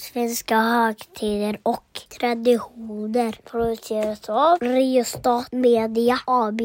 Svenska högtider och traditioner produceras av Riostat Media AB.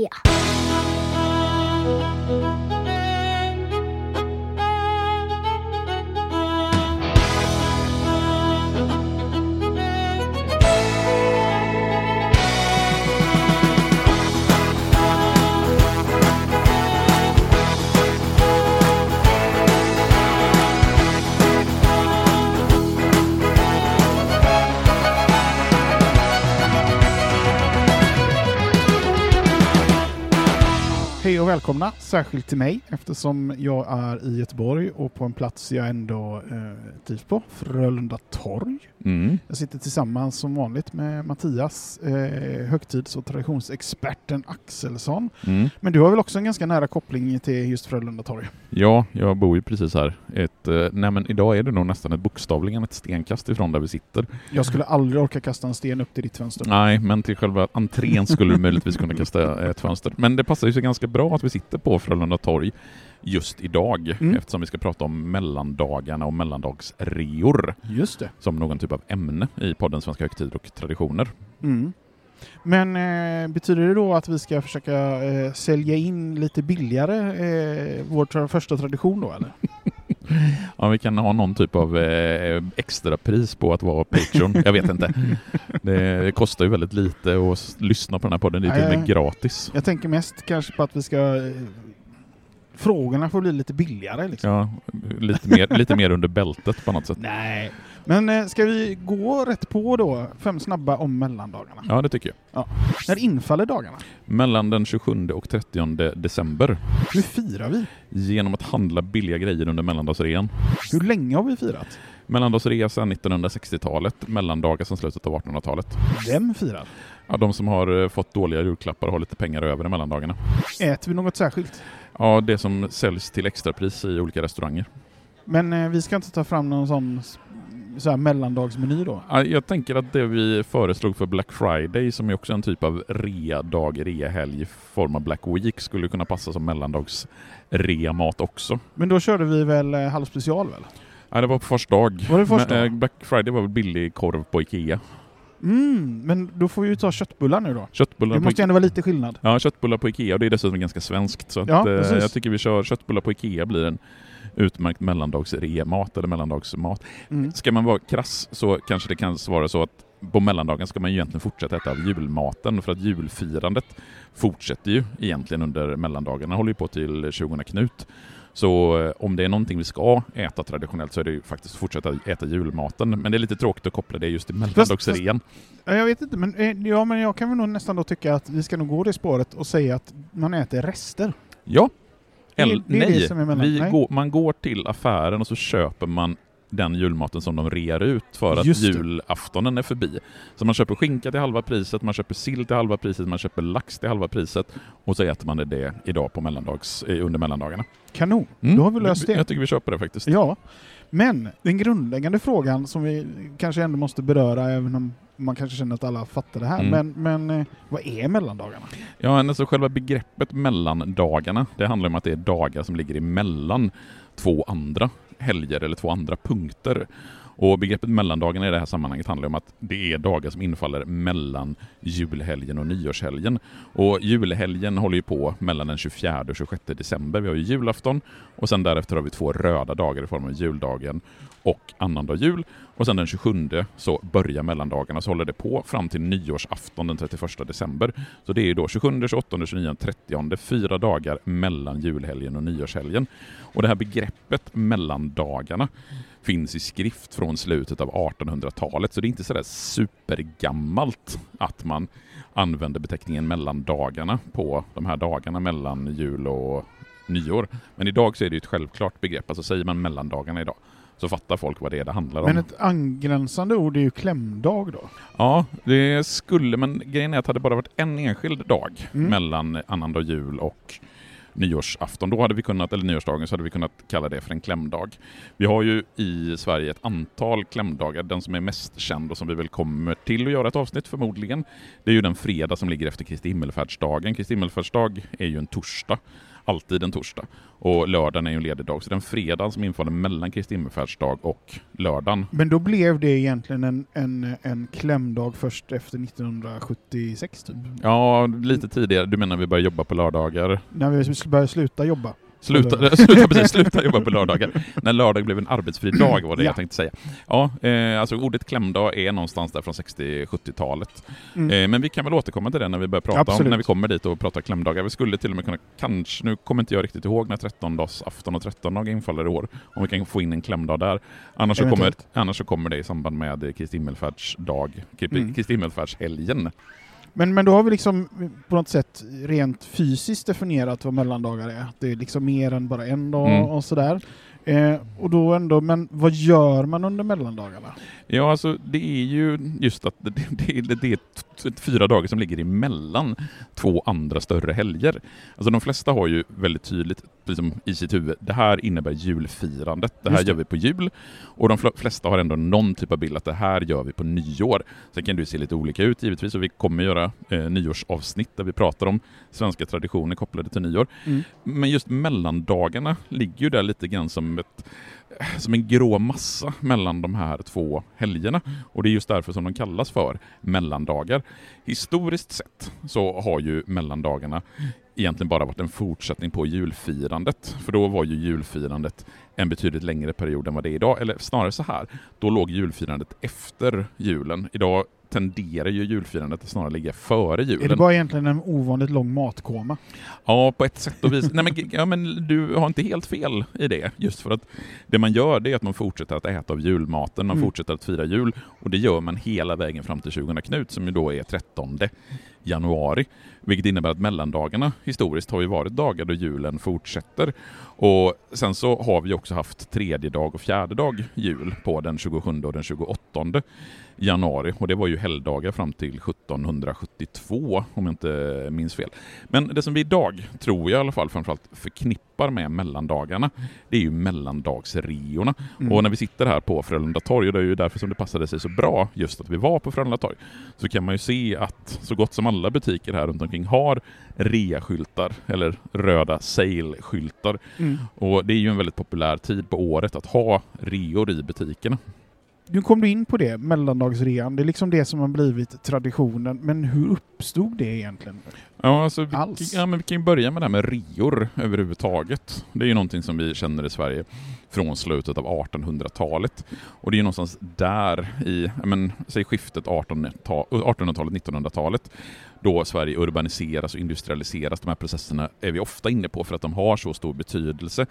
Hej och välkomna, särskilt till mig eftersom jag är i Göteborg och på en plats jag ändå eh, trivs på, Frölunda torg. Mm. Jag sitter tillsammans som vanligt med Mattias, eh, högtids och traditionsexperten Axelsson. Mm. Men du har väl också en ganska nära koppling till just Frölunda torg? Ja, jag bor ju precis här. Ett, eh, nej men idag är det nog nästan ett bokstavligen ett stenkast ifrån där vi sitter. Jag skulle aldrig orka kasta en sten upp till ditt fönster. Nej, men till själva entrén skulle du möjligtvis kunna kasta ett fönster. Men det passar ju så ganska bra att vi sitter på Frölunda torg just idag Mm. eftersom vi ska prata om mellandagarna och mellandagsreor Just det. som någon typ av ämne i podden Svenska högtider och traditioner. Mm. Men eh, betyder det då att vi ska försöka eh, sälja in lite billigare eh, vår första tradition då eller? Ja, vi kan ha någon typ av eh, extra pris på att vara Patreon. Jag vet inte. Det, det kostar ju väldigt lite att lyssna på den här podden. Det är till och med gratis. Jag tänker mest kanske på att vi ska... Eh, frågorna får bli lite billigare liksom. Ja, lite mer, lite mer under bältet på något sätt. Nej. Men eh, ska vi gå rätt på då? Fem snabba om mellandagarna. Ja, det tycker jag. När infaller dagarna? Mellan den 27 och 30 december Hur firar vi? genom att handla billiga grejer under mellandagsrean. Hur länge har vi firat? Mellandagsrea sedan 1960-talet, mellandagar sedan slutet av 1800-talet. Vem firar? Ja, de som har eh, fått dåliga julklappar och har lite pengar över i mellandagarna. Äter vi något särskilt? Ja, det som säljs till extrapris i olika restauranger. Men eh, vi ska inte ta fram någon sån så här mellandagsmeny då? Ja, Jag tänker att det vi föreslog för Black Friday, som är också en typ av rea-dag, rea-helg form av Black Week, skulle kunna passa som mellandags rea-mat också. Men då körde vi väl eh, halvspecial väl? Ja, det var på första dag. Var det första Men, eh, Black Friday var väl billig korv på Ikea. Mm, men då får vi ju ta köttbullar nu då. Köttbullar Det måste ändå vara lite skillnad. Ja, köttbullar på Ikea och det är dessutom ganska svenskt. Så att, Ja, eh, precis. jag tycker vi kör köttbullar på Ikea blir en utmärkt mellandags-rea-mat eller mellandagsmat. Mm. Ska man vara krass så kanske det kan vara så att på mellandagen ska man ju egentligen fortsätta äta av julmaten för att julfirandet fortsätter ju egentligen under mellandagarna, håller ju på till 20 Knut. Så eh, om det är någonting vi ska äta traditionellt så är det ju faktiskt att fortsätta äta julmaten. Men det är lite tråkigt att koppla det just till mellandagsrean. Ja, Jag vet inte, men, eh, ja, men jag kan väl nog nästan då tycka att vi ska nog gå det spåret och säga att man äter rester. Ja. Det Eller, det det nej, är mellan- vi nej. Går, man går till affären och så köper man den julmaten som de rear ut för att det. julaftonen är förbi. Så man köper skinka till halva priset, man köper sill till halva priset, man köper lax till halva priset och så äter man det, det idag på mellandags, eh, under mellandagarna. Kanon, Mm. då har vi löst det. Jag tycker vi köper det faktiskt. Ja, men den grundläggande frågan som vi kanske ändå måste beröra, även om man kanske känner att alla fattar det här, Mm. men, men eh, vad är mellandagarna? Ja, alltså själva begreppet mellandagarna, det handlar om att det är dagar som ligger emellan två andra helger eller två andra punkter. Och begreppet mellandagarna i det här sammanhanget handlar om att det är dagar som infaller mellan julhelgen och nyårshelgen. Och julhelgen håller ju på mellan den 24 och 26 december. Vi har ju julafton och sen därefter har vi två röda dagar i form av juldagen och annandag jul. Och sen den 27 så börjar mellandagarna, så håller det på fram till nyårsafton den 31 december. Så det är ju då 27, 28, 29, 30, fyra dagar mellan julhelgen och nyårshelgen. Och det här begreppet mellandagarna finns i skrift från slutet av 1800-talet, så det är inte sådär supergammalt att man använder beteckningen mellandagarna på de här dagarna mellan jul och nyår. Men idag så är det ett självklart begrepp, alltså säger man mellandagarna idag så fattar folk vad det är det handlar om. Men ett angränsande ord är ju klämdag då. Ja, det skulle, men grejen är att det hade bara varit en enskild dag Mm. mellan annandag jul och nyårsafton. Då hade vi kunnat, eller nyårsdagen, så hade vi kunnat kalla det för en klämdag. Vi har ju i Sverige ett antal klämdagar. Den som är mest känd och som vi väl kommer till att göra ett avsnitt förmodligen, det är ju den fredag som ligger efter Kristi himmelfärdsdagen. Kristi himmelfärdsdag är ju en torsdag alltid en torsdag. Och lördagen är ju en ledig dag, så den fredagen som infaller mellan Kristi himmelfärdsdag och lördagen. Men då blev det egentligen en, en, en klämdag först efter 1976 typ? Ja, lite tidigare. Du menar vi börjar jobba på lördagar? När vi började sluta jobba? Sluta, sluta, precis, sluta jobba på lördagar. När lördag blev en arbetsfri dag var det Ja. jag tänkte säga. Ja, eh, alltså ordet klämdag är någonstans där från 60-70-talet. Mm. Eh, men vi kan väl återkomma till det när vi börjar prata om, Absolut. när vi kommer dit och pratar klämdagar. Vi skulle till och med kunna, kanske, nu kommer inte jag riktigt ihåg när 13-dagsafton och 13-dag infaller i år, om vi kan få in en klämdag där. Annars, så kommer, annars så kommer det i samband med Kristi himmelfärdsdag, Mm. Kristi himmelfärdshelgen. Men, men då har vi liksom på något sätt rent fysiskt definierat vad mellandagar är. Det är liksom mer än bara en dag Mm. och sådär. Eh, och då ändå, men vad gör man under mellandagarna? Ja, alltså det är ju just att det, det, det, det är fyra dagar som ligger emellan två andra större helger. Alltså de flesta har ju väldigt tydligt liksom, i sitt huvud, det här innebär julfirandet, det här Just gör vi på jul. Och de fl- flesta har ändå någon typ av bild att det här gör vi på nyår. Sen kan det ju se lite olika ut givetvis och vi kommer göra eh, nyårsavsnitt där vi pratar om svenska traditioner kopplade till nyår. Mm. Men just mellandagarna ligger ju där lite grann som, ett, som en grå massa mellan de här två helgerna. Och det är just därför som de kallas för mellandagar. Historiskt sett så har ju mellandagarna egentligen bara varit en fortsättning på julfirandet. För då var ju julfirandet en betydligt längre period än vad det är idag. Eller snarare så här, då låg julfirandet efter julen. Idag tenderar ju julfirandet att snarare ligga före julen. Är det bara egentligen en ovanligt lång matkoma? Ja, på ett sätt och vis. Nej, men, ja, men du har inte helt fel i det. Just för att det man gör det är att man fortsätter att äta av julmaten, man Mm. fortsätter att fira jul och det gör man hela vägen fram till 20 Knut som ju då är 13 januari. Vilket innebär att mellandagarna historiskt har ju varit dagar då julen fortsätter. Och sen så har vi också haft tredje dag och fjärde dag jul på den 27 och den 28 januari och det var ju helgdagar fram till 1772 om jag inte minns fel. Men det som vi idag, tror jag i alla fall, framförallt förknippar med mellandagarna, det är ju mellandagsreorna. Mm. Och när vi sitter här på Frölunda torg, och det är ju därför som det passade sig så bra just att vi var på Frölunda torg, så kan man ju se att så gott som alla butiker här runt omkring har reaskyltar, eller röda sale-skyltar. Mm. Och det är ju en väldigt populär tid på året att ha reor i butikerna. Nu kom du in på det, mellandagsrean. Det är liksom det som har blivit traditionen. Men hur uppstod det egentligen? Ja, alltså, vi, Alls. ja, men vi kan ju börja med det här med reor överhuvudtaget. Det är ju någonting som vi känner i Sverige från slutet av 1800-talet. Och det är ju någonstans där i, men, säg skiftet 1800-tal- 1800-talet, 1900-talet, då Sverige urbaniseras och industrialiseras. De här processerna är vi ofta inne på för att de har så stor betydelse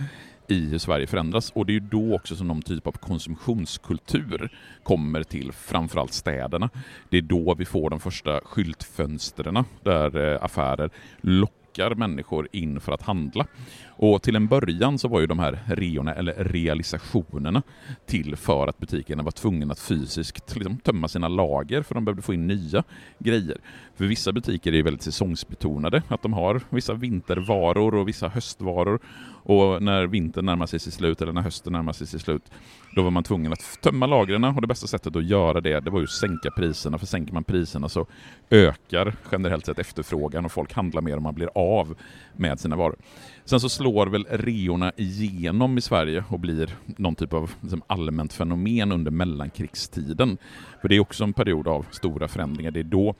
i hur Sverige förändras. Och det är ju då också som någon typ av konsumtionskultur kommer till framförallt städerna. Det är då vi får de första skyltfönstren där eh, affärer lockar människor in för att handla. Och till en början så var ju de här reorna, eller realisationerna, till för att butikerna var tvungna att fysiskt liksom, tömma sina lager för de behövde få in nya grejer. För vissa butiker är ju väldigt säsongsbetonade, att de har vissa vintervaror och vissa höstvaror. Och när vintern närmar sig sitt slut, eller när hösten närmar sig sitt slut, då var man tvungen att tömma lagren och det bästa sättet att göra det, det var ju att sänka priserna. För sänker man priserna så ökar generellt sett efterfrågan och folk handlar mer och man blir av med sina varor. Sen så slår väl reorna igenom i Sverige och blir någon typ av liksom, allmänt fenomen under mellankrigstiden. För det är också en period av stora förändringar. Det är då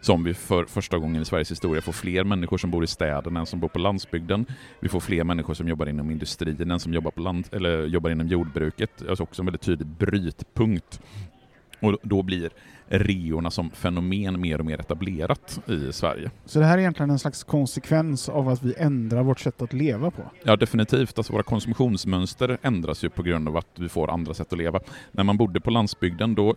som vi för första gången i Sveriges historia får fler människor som bor i städerna än som bor på landsbygden. Vi får fler människor som jobbar inom industrin än som jobbar, på land, eller jobbar inom jordbruket. Alltså också en väldigt tydlig brytpunkt. Och då blir reorna som fenomen mer och mer etablerat i Sverige. Så det här är egentligen en slags konsekvens av att vi ändrar vårt sätt att leva på. Ja, definitivt. Alltså våra konsumtionsmönster ändras ju på grund av att vi får andra sätt att leva. När man bodde på landsbygden då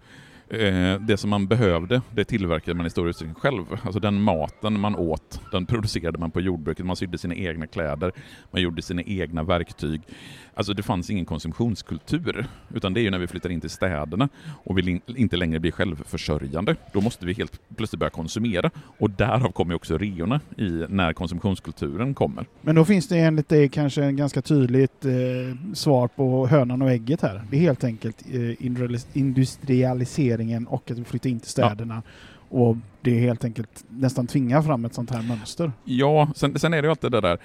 Eh, det som man behövde, det tillverkade man i stor utsträckning själv. Alltså den maten man åt, den producerade man på jordbruket. Man sydde sina egna kläder, man gjorde sina egna verktyg. Alltså det fanns ingen konsumtionskultur, utan det är ju när vi flyttar in till städerna och vill in, inte längre bli självförsörjande. Då måste vi helt plötsligt börja konsumera och därav kommer också reorna i när konsumtionskulturen kommer. Men då finns det enligt dig kanske en ganska tydligt eh, svar på hönan och ägget här. Det är helt enkelt eh, industrialis- industrialiseringen och att vi flyttar in till städerna. och det helt enkelt nästan tvingar fram ett sånt här mönster. Ja, sen, sen är det ju alltid det där,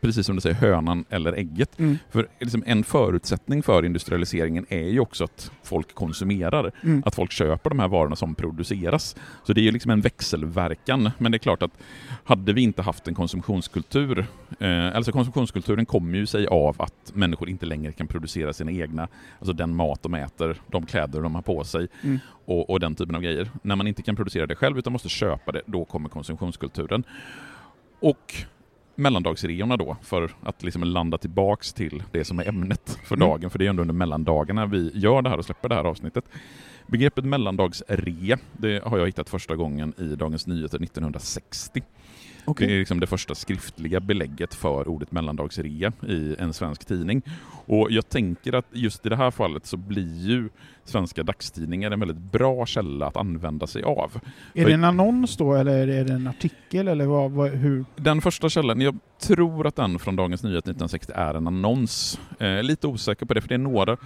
precis som du säger, hönan eller ägget. Mm. För liksom en förutsättning för industrialiseringen är ju också att folk konsumerar. Mm. Att folk köper de här varorna som produceras. Så det är ju liksom en växelverkan. Men det är klart att hade vi inte haft en konsumtionskultur, eh, alltså konsumtionskulturen kommer ju sig av att människor inte längre kan producera sina egna, alltså den mat de äter, de kläder de har på sig Mm. och, och den typen av grejer. När man inte kan producera det själv utan måste köpa det, då kommer konsumtionskulturen. Och mellandagsreorna då, för att liksom landa tillbaks till det som är ämnet för Mm. dagen, för det är ändå under mellandagarna vi gör det här och släpper det här avsnittet. Begreppet mellandagsrea, det har jag hittat första gången i Dagens Nyheter 1960. Okej. Det är liksom det första skriftliga belägget för ordet mellandagsrea i en svensk tidning. Och jag tänker att just i det här fallet så blir ju svenska dagstidningar en väldigt bra källa att använda sig av. Är det en annons då eller är det en artikel eller vad, vad, hur? Den första källan, jag tror att den från Dagens Nyheter 1960 är en annons. Eh, lite osäker på det, för det är några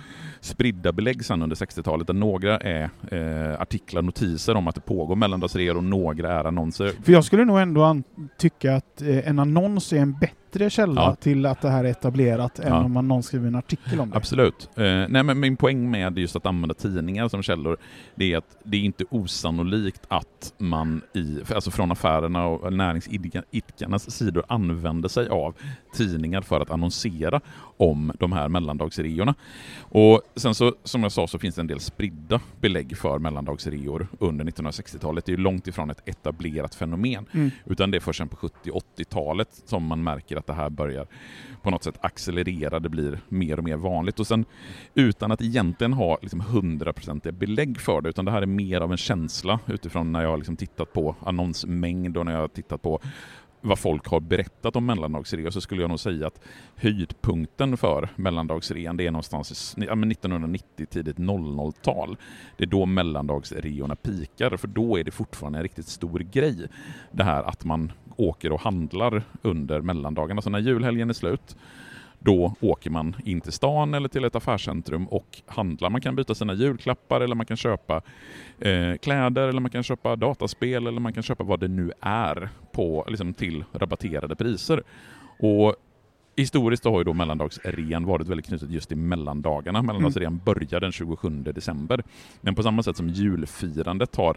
spridda belägg sen under 60-talet, där några är eh, artiklar, notiser om att det pågår mellandagsreor och några är annonser. För jag skulle nog ändå tycka att eh, en annons är en bättre källa Ja. till att det här är etablerat än Ja. om man någon skriver en artikel om det. Absolut. Eh, nej, men min poäng med just att använda tidningar som källor, det är att det är inte osannolikt att man i, alltså från affärerna och näringsidkarnas sidor använder sig av tidningar för att annonsera om de här mellandagsreorna. Och sen så, som jag sa, så finns det en del spridda belägg för mellandagsreor under 1960-talet. Det är ju långt ifrån ett etablerat fenomen. Mm. Utan det är först sen på 70 80-talet som man märker att det här börjar på något sätt accelerera, det blir mer och mer vanligt. Och sen utan att egentligen ha liksom 100% belägg för det, utan det här är mer av en känsla utifrån när jag har liksom tittat på annonsmängd och när jag har tittat på vad folk har berättat om mellandagsrea så skulle jag nog säga att höjdpunkten för mellandagsrean det är någonstans i 1990, tidigt 00-tal. Det är då mellandagsreorna pikar, för då är det fortfarande en riktigt stor grej. Det här att man åker och handlar under mellandagarna. Så när julhelgen är slut, då åker man in till stan eller till ett affärscentrum och handlar. Man kan byta sina julklappar eller man kan köpa eh, kläder eller man kan köpa dataspel eller man kan köpa vad det nu är på, liksom, till rabatterade priser. Och Historiskt har ju då mellandagsrean varit väldigt knutet just till mellandagarna. Mellandagsrean börjar den 27 december. Men på samma sätt som julfirandet har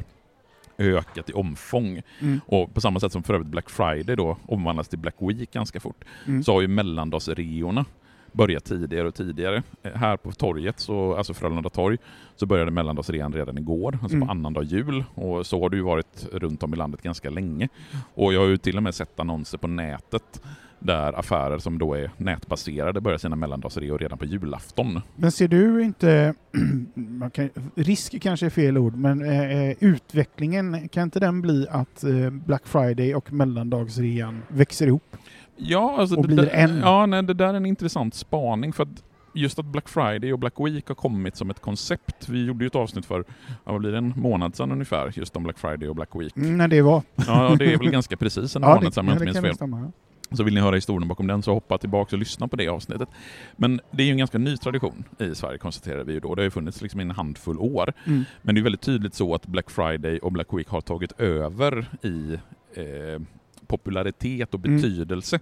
ökat i omfång Mm. och på samma sätt som för övrigt Black Friday då omvandlas till Black Week ganska fort Mm. så har ju mellandagsreorna börjat tidigare och tidigare. Eh, Här på torget, så, alltså Frölunda torg, så började mellandagsrean redan igår, alltså Mm. på annandag jul. Och så har det ju varit runt om i landet ganska länge. Och jag har ju till och med sett annonser på nätet där affärer som då är nätbaserade börjar sina mellandagsreor redan på julafton. Men ser du inte, kan, risk kanske är fel ord, men eh, eh, utvecklingen, kan inte den bli att eh, Black Friday och mellandagsrean växer ihop? Ja, alltså Och det, blir där- en. Ja, nej, det där är en intressant spaning för att just att Black Friday och Black Week har kommit som ett koncept. Vi gjorde ju ett avsnitt för, ja, vad blir det, en månad sedan ungefär, just om Black Friday och Black Week. Mm, när det var. Ja, det är väl ganska precis en Ja, månad sedan om jag ja, inte minns fel. stämma. ja. Så vill ni höra historien bakom den så hoppa tillbaka och lyssna på det avsnittet. Men det är ju en ganska ny tradition i Sverige konstaterar vi ju då. Det har ju funnits liksom i en handfull år. Mm. Men det är väldigt tydligt så att Black Friday och Black Week har tagit över i eh, popularitet och Mm.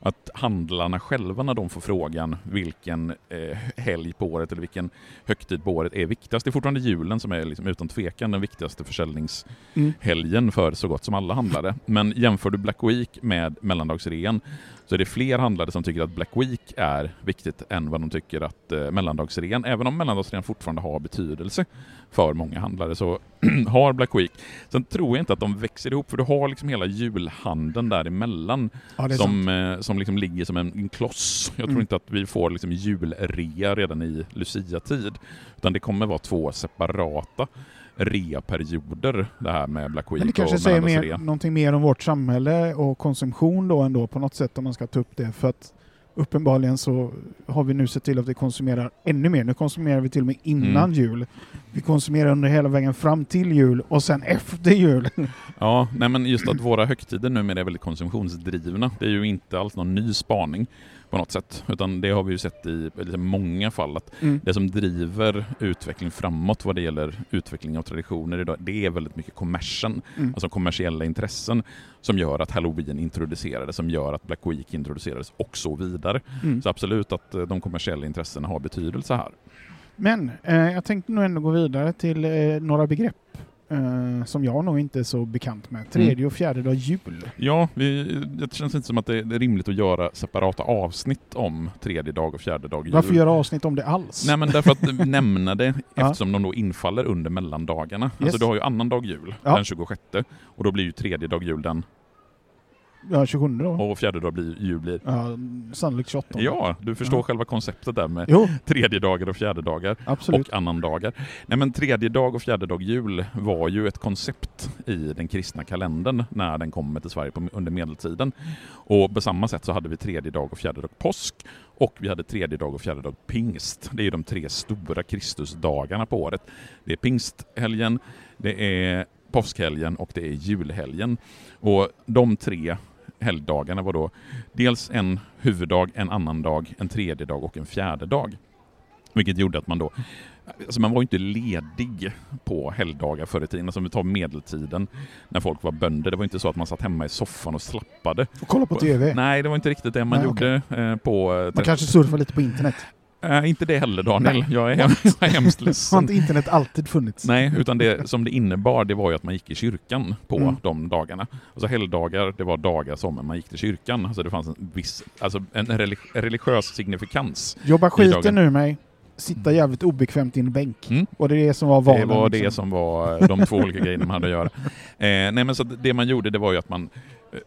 Att handlarna själva när de får frågan vilken eh, helg på året eller vilken högtid på året är viktigast. Det är fortfarande julen som är liksom utan tvekan den viktigaste försäljningshelgen Mm. för så gott som alla handlare. Men jämför du Black Week med mellandagsrean så är det fler handlare som tycker att Black Week är viktigt än vad de tycker att eh, mellandagsrean, även om mellandagsrean fortfarande har betydelse för många handlare, så har Black Week. Sen tror jag inte att de växer ihop, för du har liksom hela julhandeln däremellan Ja, som, eh, som liksom ligger som en, en kloss. Jag tror Mm. inte att vi får liksom julrea redan i Lucia-tid, utan det kommer vara två separata reaperioder, det här med Black Week Men det kanske och säger mer, någonting mer om vårt samhälle och konsumtion då ändå på något sätt om man ska ta upp det. För att uppenbarligen så har vi nu sett till att vi konsumerar ännu mer. Nu konsumerar vi till och med innan Mm. jul. Vi konsumerar under hela vägen fram till jul och sen efter jul. Ja, nej men just att våra högtider numera är väldigt konsumtionsdrivna. Det är ju inte alls någon ny spaning på något sätt. Utan det har vi ju sett i liksom många fall att Mm. det som driver utveckling framåt vad det gäller utveckling av traditioner idag, det är väldigt mycket kommersen, Mm. alltså kommersiella intressen som gör att halloween introducerades, som gör att Black Week introducerades och så vidare. Mm. Så absolut att eh, de kommersiella intressena har betydelse här. Men eh, jag tänkte nog ändå gå vidare till eh, några begrepp eh, som jag nog inte är så bekant med. Tredje och fjärde dag jul. Ja, vi, det känns inte som att det är rimligt att göra separata avsnitt om tredje dag och fjärde dag jul. Varför göra avsnitt om det alls? Nej men därför att nämna det eftersom de då infaller under mellandagarna. Yes. Alltså du har ju annandag jul Ja. den 26 och då blir ju tredje dag jul den Ja, 27 då. och fjärde dag blir, jul blir Ja, sannolikt 28. Ja, du förstår Ja. själva konceptet där med Jo, tredje dagar och fjärde dagar absolut. och annandagar. Nej men tredje dag och fjärde dag jul var ju ett koncept i den kristna kalendern när den kommer till Sverige på, under medeltiden. Och på samma sätt så hade vi tredje dag och fjärde dag påsk och vi hade tredje dag och fjärde dag pingst. Det är de tre stora Kristusdagarna på året. Det är pingsthelgen, det är påskhelgen och det är julhelgen. Och de tre helgdagarna var då dels en huvuddag, en annan dag, en tredje dag och en fjärde dag. Vilket gjorde att man då, alltså man var ju inte ledig på helgdagar förr i tiden. Alltså om vi tar medeltiden när folk var bönder. Det var inte så att man satt hemma i soffan och slappade. Och kolla på TV. Nej, det var inte riktigt det man Nej, gjorde eh, på... eh, Man kanske surfar lite på internet. Eh, inte det heller Daniel, Nej. jag är, hemskt Har ledsen. inte internet alltid funnits? Nej, utan det som det innebar det var ju att man gick i kyrkan på Mm. de dagarna. Alltså helgdagar, det var dagar som man gick till kyrkan. Alltså det fanns en viss, alltså en relig- religiös signifikans. Jobba skiten ur mig, sitta jävligt obekvämt i en bänk. Mm. Och det är det som var valen. Det var det liksom. som var eh, de två olika grejerna man hade att göra. Eh, nej men så det man gjorde det var ju att man eh,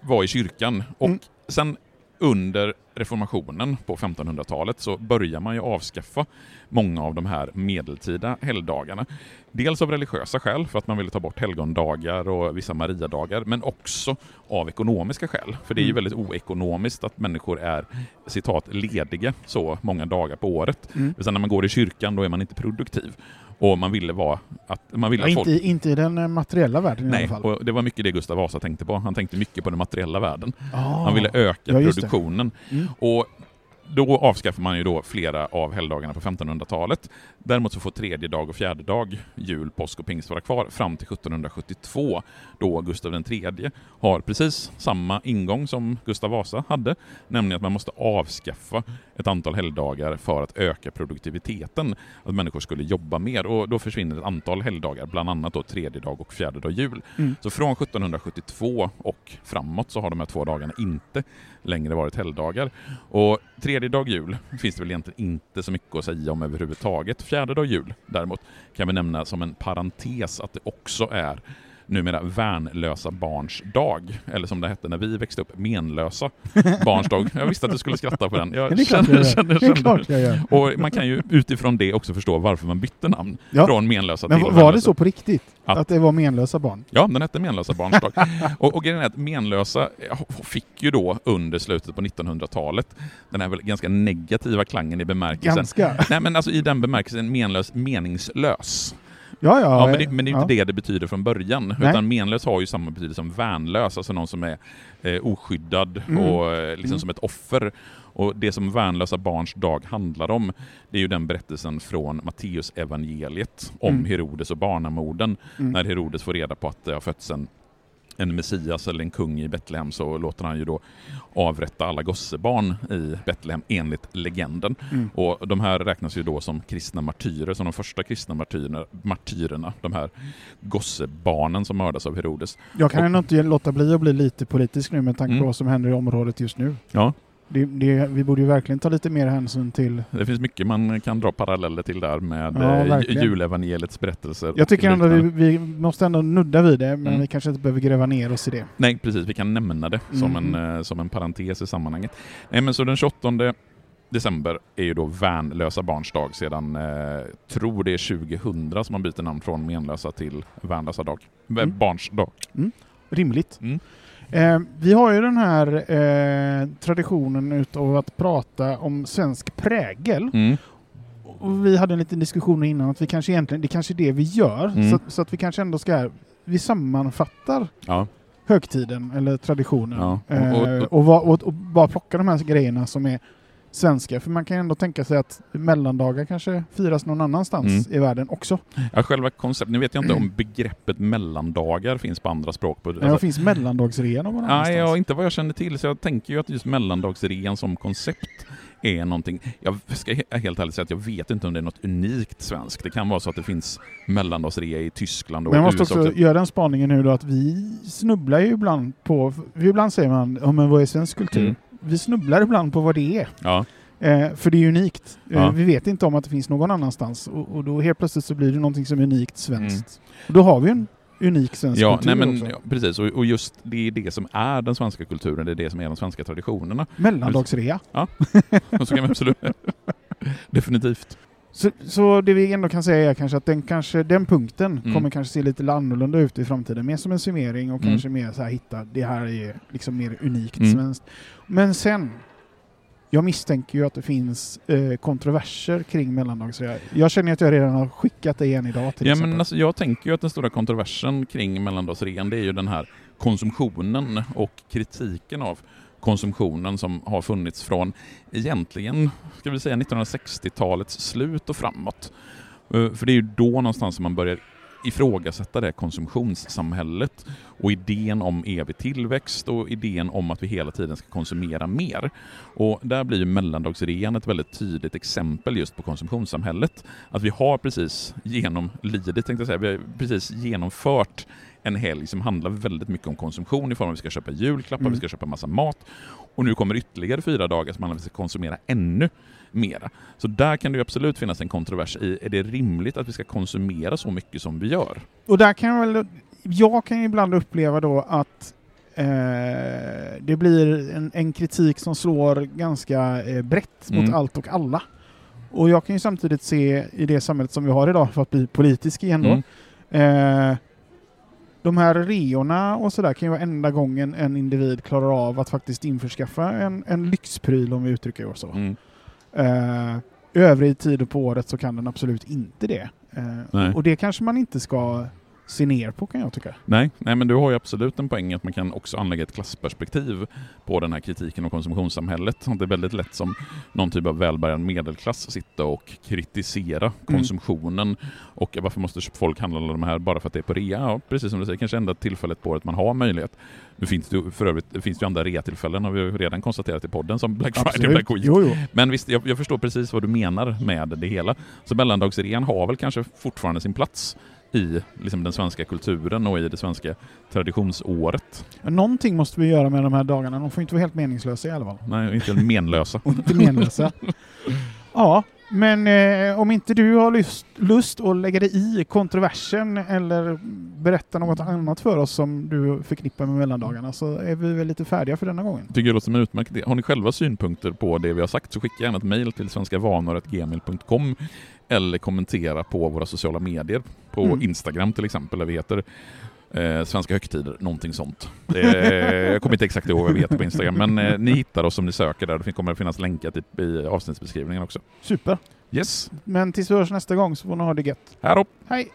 var i kyrkan och Mm. sen under reformationen på 1500-talet så börjar man ju avskaffa många av de här medeltida helgdagarna. Dels av religiösa skäl, för att man ville ta bort helgondagar och vissa mariadagar, men också av ekonomiska skäl. För det är ju Mm. väldigt oekonomiskt att människor är citat lediga så många dagar på året. Mm. Sen när man går i kyrkan då är man inte produktiv. Och man ville vara att man ville Ja, folk... inte, i- inte i den eh, materiella världen i Nej, alla fall. och det var mycket det Gustav Vasa tänkte på. Han tänkte mycket på den materiella världen. Ah. Han ville öka Ja, produktionen. Mm. Och då avskaffar man ju då flera av helgdagarna på 1500-talet. Däremot så får tredje dag och fjärde dag, jul, påsk och pingst vara kvar fram till 1772 då Gustav III har precis samma ingång som Gustav Vasa hade, nämligen att man måste avskaffa ett antal helgdagar för att öka produktiviteten, att människor skulle jobba mer och då försvinner ett antal helgdagar, bland annat då tredje dag och fjärde dag jul. Mm. Så från 1772 och framåt så har de här två dagarna inte längre varit helgdagar. Och tredje dag jul finns det väl egentligen inte så mycket att säga om överhuvudtaget. Fjärde dag jul däremot kan vi nämna som en parentes att det också är numera värnlösa barns dag, eller som det hette när vi växte upp, menlösa barns dag. Jag visste att du skulle skratta på den. Ja, Jag det är klart känner, känner, Det är känner. klart jag gör. Och man kan ju utifrån det också förstå varför man bytte namn Ja. från menlösa Men till var det värnlösa. så på riktigt? Att- Att det var menlösa barn? Ja, den hette Menlösa barns dag. och, och grejen är att menlösa fick ju då under slutet på 1900-talet den här väl ganska negativa klangen i bemärkelsen. Ganska. Nej men alltså i den bemärkelsen menlös, meningslös. Ja, ja. Ja, men, det, men det är ja. inte det det betyder från början. Nej. Utan menlös har ju samma betydelse som värnlös, alltså någon som är eh, oskyddad Mm. och eh, liksom Mm. som ett offer. Och det som värnlösa barns dag handlar om, det är ju den berättelsen från Matteus evangeliet om Mm. Herodes och barnamorden. Mm. När Herodes får reda på att det har fötts en, en Messias eller en kung i Betlehem så låter han ju då avrätta alla gossebarn i Betlehem enligt legenden. Mm. Och de här räknas ju då som kristna martyrer, som de första kristna martyrerna, martyrerna de här gossebarnen som mördas av Herodes. Jag kan Och- inte låta bli att bli lite politisk nu med tanke Mm. på vad som händer i området just nu. Ja, Det, det, vi borde ju verkligen ta lite mer hänsyn till... det finns mycket man kan dra paralleller till där med Ja, eh, julevangeliets berättelser. Jag tycker ändå vi, vi måste ändå nudda vid det, men Mm. vi kanske inte behöver gräva ner oss i det. Nej, precis. Vi kan nämna det som, Mm. en, eh, som en parentes i sammanhanget. Nej, men så den 28 december är ju då värnlösa barns dag sedan, eh, tror det är 2000 som man byter namn från menlösa till värnlösa dag. Mm. Barns dag. Rimligt. Eh, vi har ju den här eh, traditionen utav att prata om svensk prägel. Mm. Och vi hade en liten diskussion innan att vi kanske egentligen, det kanske är det vi gör, Mm. så, att- så att vi kanske ändå ska, vi sammanfattar Ja. högtiden eller traditionen. Ja, och- Eh, och- va- och, och bara plocka de här grejerna som är svenska. För man kan ju ändå tänka sig att mellandagar kanske firas någon annanstans Mm. i världen också. Ja, själva konceptet, nu vet jag inte om begreppet mellandagar finns på andra språk. På, Men det finns mellandagsrea någon Nej, annanstans. ja, inte vad jag känner till, så jag tänker ju att just mellandagsrean som koncept är någonting, jag ska he- helt ärligt säga att jag vet inte om det är något unikt svenskt. Det kan vara så att det finns mellandagsrea i Tyskland och Men jag måste USA också göra den spaningen nu då att vi snubblar ju ibland på, ibland säger man, ja men vad är svensk kultur? Mm. Vi snubblar ibland på vad det är. Ja, Eh, för det är unikt. Eh, Ja. vi vet inte om att det finns någon annanstans och, och då helt plötsligt så blir det någonting som är unikt svenskt. Mm. Och då har vi en unik svensk ja, kultur nej, men, också. ja precis. Och, och just det är det som är den svenska kulturen, det är det som är de svenska traditionerna. Mellandagsrea. Och så kan vi absolut... Definitivt. Så, så det vi ändå kan säga är kanske att den, kanske, den punkten Mm. kommer kanske se lite annorlunda ut i framtiden. Mer som en summering och Mm. kanske mer så här hitta, det här är liksom mer unikt Mm. svenskt. Men sen, jag misstänker ju att det finns eh, kontroverser kring mellandagsrea. Jag känner att jag redan har skickat det igen idag till Ja, exempel. men alltså, jag tänker ju att den stora kontroversen kring mellandagsrean, det är ju den här konsumtionen och kritiken av konsumtionen som har funnits från egentligen, ska vi säga 1960-talets slut och framåt. Eh, för det är ju då någonstans som man börjar ifrågasätta det konsumtionssamhället och idén om evig tillväxt och idén om att vi hela tiden ska konsumera mer. Och där blir ju mellandagsrean ett väldigt tydligt exempel just på konsumtionssamhället. Att vi har precis genomlidit, tänkte jag säga, vi har precis genomfört en helg som handlar väldigt mycket om konsumtion i form av att vi ska köpa julklappar, Mm. vi ska köpa massa mat och nu kommer ytterligare fyra dagar som handlar om att vi ska konsumera ännu mera. Så där kan det ju absolut finnas en kontrovers i, är det rimligt att vi ska konsumera så mycket som vi gör? Och där kan jag väl, jag kan ibland uppleva då att eh, det blir en, en kritik som slår ganska eh, brett mot Mm. allt och alla. Och jag kan ju samtidigt se i det samhället som vi har idag, för att bli politisk igen då, Mm. eh, de här reorna och sådär kan ju vara enda gången en individ klarar av att faktiskt införskaffa en, en lyxpryl om vi uttrycker det så. Mm. Eh, övrig tid på året så kan den absolut inte det. Nej. och det kanske man inte ska se ner på kan jag tycka. Nej, nej, men du har ju absolut en poäng att man kan också anlägga ett klassperspektiv på den här kritiken av konsumtionssamhället. Det är väldigt lätt som någon typ av välbärgad medelklass sitta och kritisera konsumtionen och varför måste folk handla alla de här bara för att det är på rea? Ja, precis som du säger, kanske enda tillfället på året man har möjlighet. Nu finns det ju för övrigt finns det ju andra rea-tillfällen har vi ju redan konstaterat i podden som Black Friday och Black Week. Jo, jo. Men visst, jag, jag förstår precis vad du menar med det hela. Så mellandagsrean har väl kanske fortfarande sin plats i liksom, den svenska kulturen och i det svenska traditionsåret. Någonting måste vi göra med de här dagarna. De får inte vara helt meningslösa i alla fall. Nej, inte helt menlösa. Inte menlösa. ja, men eh, om inte du har lust, lust att lägga dig i kontroversen eller berätta något annat för oss som du förknippar med mellandagarna så är vi väl lite färdiga för denna gången. Tycker det låter som en utmärkt idé. Har ni själva synpunkter på det vi har sagt så skicka gärna ett mejl till svenskavanor.gmail.com eller kommentera på våra sociala medier. På Mm. Instagram till exempel, där vi heter eh, Svenska högtider, någonting sånt. Eh, jag kommer inte exakt ihåg vad vi heter på Instagram, men eh, ni hittar oss om ni söker där. Det kommer att finnas länkat i, i avsnittsbeskrivningen också. Super. Yes, Men tills vi hörs nästa gång så får ni ha det gött. här då! Hej!